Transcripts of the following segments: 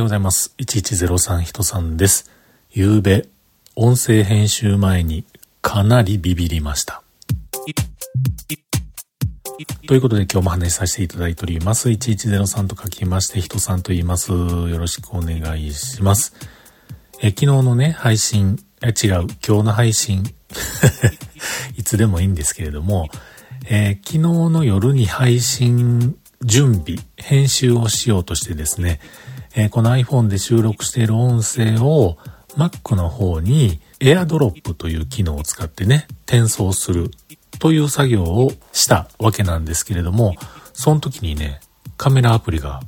はようございます。1103人さんです。ゆうべ、音声編集前にかなりビビりました。ということで今日も話させていただいております。1103と書きまして、人さんと言います。よろしくお願いします。え昨日のね、配信、え違う、今日の配信、いつでもいいんですけれども、えー、昨日の夜に配信準備、編集をしようとしてですね、えー、この iPhone で収録している音声を Mac の方に AirDrop という機能を使ってね、転送するという作業をしたわけなんですけれども、その時にね、カメラアプリが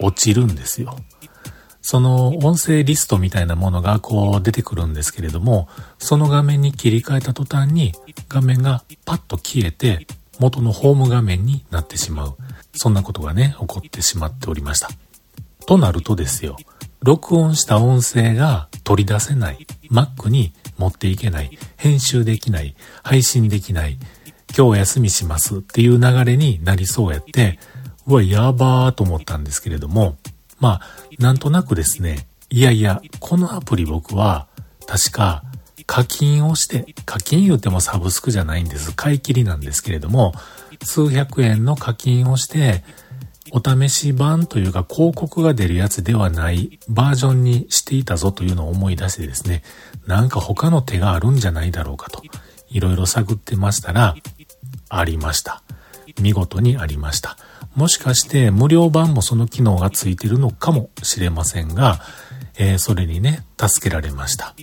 落ちるんですよ。その音声リストみたいなものがこう出てくるんですけれども、その画面に切り替えた途端に画面がパッと消えて元のホーム画面になってしまう。そんなことがね、起こってしまっておりました。となるとですよ、録音した音声が取り出せない、Mac に持っていけない、編集できない、配信できない、今日休みしますっていう流れになりそうやって、うわ、やばーと思ったんですけれども、まあ、なんとなくですね、いやいや、このアプリ僕は、確か、課金をして、課金言ってもサブスクじゃないんです。買い切りなんですけれども、数百円の課金をして、お試し版というか広告が出るやつではないバージョンにしていたぞというのを思い出してですね、なんか他の手があるんじゃないだろうかと、いろいろ探ってましたら、ありました。見事にありました。もしかして無料版もその機能がついてるのかもしれませんが、えー、それにね、助けられました。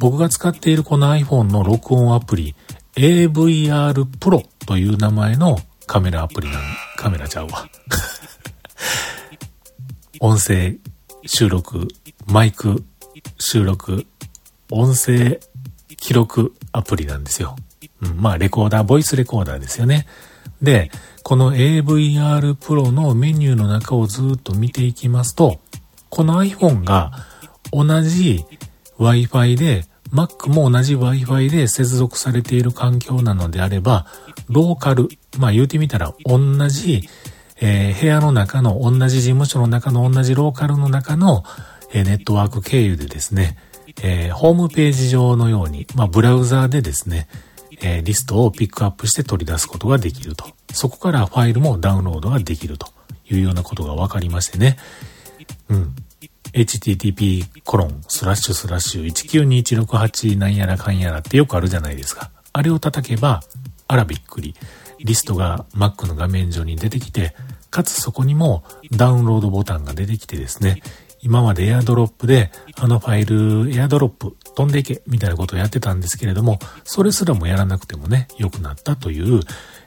僕が使っているこの iPhone の録音アプリ、AVR Pro という名前のカメラアプリなん、カメラちゃうわ。音声収録、マイク収録、音声記録アプリなんですよ。うん、まあ、レコーダー、ボイスレコーダーですよね。で、この AVR Pro のメニューの中をずっと見ていきますと、この iPhone が同じ Wi-Fi で Mac も同じ Wi-Fi で接続されている環境なのであれば、ローカル、まあ言うてみたら同じ、えー、部屋の中の同じ事務所の中の同じローカルの中の、えー、ネットワーク経由でですね、えー、ホームページ上のように、まあブラウザーでですね、えリストをピックアップして取り出すことができると。そこからファイルもダウンロードができるというようなことが分かりましてね。うん。Http コロンスラッシュスラッシュ192168なんやらかんやらってよくあるじゃないですか。あれを叩けば、あらびっくり。リストが Mac の画面上に出てきて、かつそこにもダウンロードボタンが出てきてですね、今まで AirDrop であのファイル AirDrop 飛んでいけみたいなことをやってたんですけれども、それすらもやらなくてもね、良くなったという、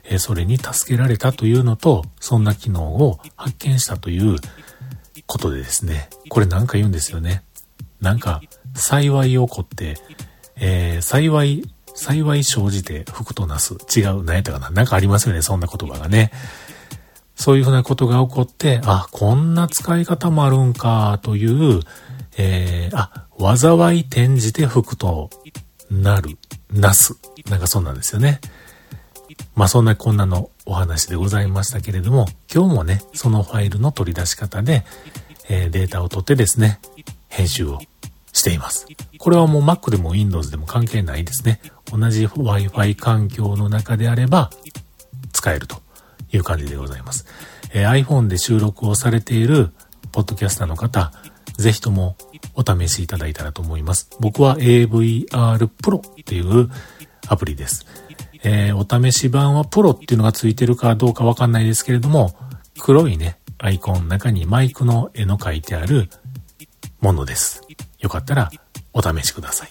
えそれに助けられたというのと、そんな機能を発見したということでですね、これなんか言うんですよね。なんか、幸い起こって、えー、幸い、幸い生じて福となす。違う、何やったかななんかありますよね、そんな言葉がね。そういうふうなことが起こって、あ、こんな使い方もあるんか、という、えー、あ、災い転じて福となる、なす。なんかそうなんですよね。まあそんなこんなのお話でございましたけれども、今日もね、そのファイルの取り出し方で、えー、データを取ってですね、編集をしています。これはもう Mac でも Windows でも関係ないですね。同じ Wi-Fi 環境の中であれば使えるという感じでございます。えー、iPhone で収録をされているポッドキャスターの方、ぜひともお試しいただいたらと思います。僕は AVR Pro っていうアプリです。えー、お試し版はプロっていうのがついてるかどうかわかんないですけれども、黒いね、アイコンの中にマイクの絵の書いてあるものです。よかったらお試しください。